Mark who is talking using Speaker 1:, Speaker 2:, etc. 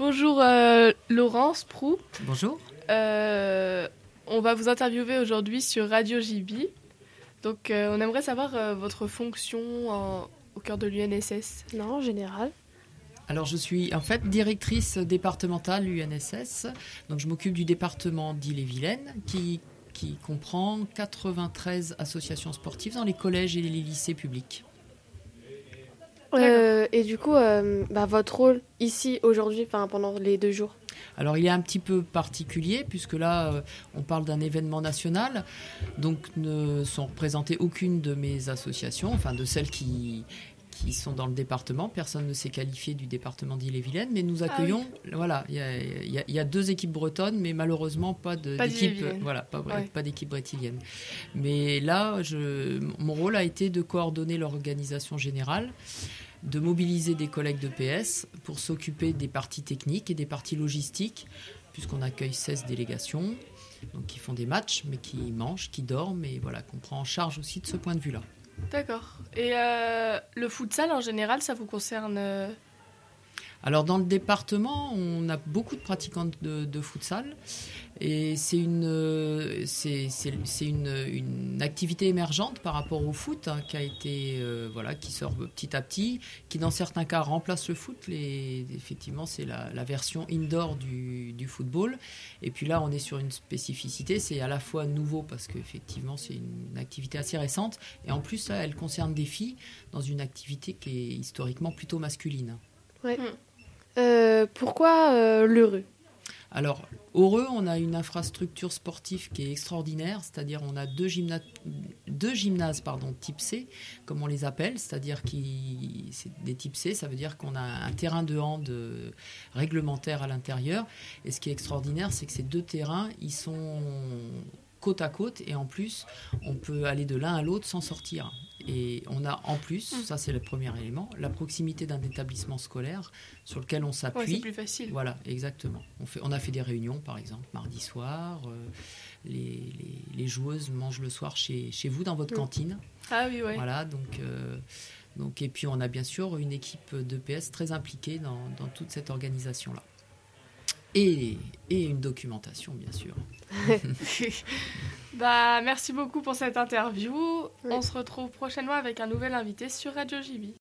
Speaker 1: Bonjour euh, Laurence Prou.
Speaker 2: Bonjour.
Speaker 1: Euh, on va vous interviewer aujourd'hui sur Radio JB. Donc euh, on aimerait savoir euh, votre fonction en- au cœur de l'UNSS.
Speaker 3: Non, en général.
Speaker 2: Alors je suis en fait directrice départementale UNSS, donc je m'occupe du département d'Ille-et-Vilaine qui, qui comprend 93 associations sportives dans les collèges et les lycées publics.
Speaker 3: Euh, et du coup, euh, bah, votre rôle ici, aujourd'hui, pendant les deux jours.
Speaker 2: Alors il est un petit peu particulier puisque là euh, on parle d'un événement national, donc ne sont représentées aucune de mes associations, enfin de celles qui qui sont dans le département. Personne ne s'est qualifié du département d'Ille-et-Vilaine, mais nous accueillons. Voilà, il y a, y y deux équipes bretonnes, mais malheureusement pas d'équipe. Voilà, pas,
Speaker 1: Ouais.
Speaker 2: pas d'équipe brétilienne. Mais là, je, mon rôle a été de coordonner l'organisation générale de mobiliser des collègues de PS pour s'occuper des parties techniques et des parties logistiques, puisqu'on accueille 16 délégations, donc qui font des matchs, mais qui mangent, qui dorment, et voilà, qu'on prend en charge aussi de ce point de vue-là.
Speaker 1: D'accord. Et euh, le futsal en général, ça vous concerne euh,
Speaker 2: Alors dans le département, on a beaucoup de pratiquants de, de futsal et c'est une, c'est, c'est- c'est une, une activité émergente par rapport au foot hein, qui a été euh, voilà qui sort petit à petit, qui dans certains cas remplace le foot. Les, effectivement, c'est la, la version indoor du, du football. Et puis là, on est sur une spécificité, c'est à la fois nouveau parce qu'effectivement c'est une activité assez récente et en plus là, elle concerne des filles dans une activité qui est historiquement plutôt masculine.
Speaker 3: Euh, pourquoi euh, l'heureux?
Speaker 2: Alors, Heureux, on a une infrastructure sportive qui est extraordinaire, c'est-à-dire on a deux, gymna- deux gymnases pardon, type C, comme on les appelle, c'est-à-dire qui c'est des types C, ça veut dire qu'on a un terrain de hand euh, réglementaire à l'intérieur. Et ce qui est extraordinaire, c'est que ces deux terrains, ils sont côte à côte et en plus, on peut aller de l'un à l'autre sans sortir. Et on a en plus,
Speaker 1: Mm.
Speaker 2: ça c'est le premier élément, la proximité d'un établissement scolaire sur lequel on
Speaker 1: Ouais,
Speaker 2: s'appuie.
Speaker 1: c'est plus facile.
Speaker 2: Voilà, exactement. On, fait, on a fait des réunions, par exemple, mardi soir. euh, les, les- les joueuses mangent le soir chez, chez vous, dans votre
Speaker 3: Mm.
Speaker 2: cantine.
Speaker 1: Ah oui, ouais.
Speaker 2: Voilà, donc, euh, donc, et puis on a bien sûr une équipe de PS très impliquée dans, dans toute cette organisation-là. Et, et une documentation, bien sûr.
Speaker 1: bah, merci beaucoup pour cette interview.
Speaker 3: Oui.
Speaker 1: On se retrouve prochainement avec un nouvel invité sur Radio JB.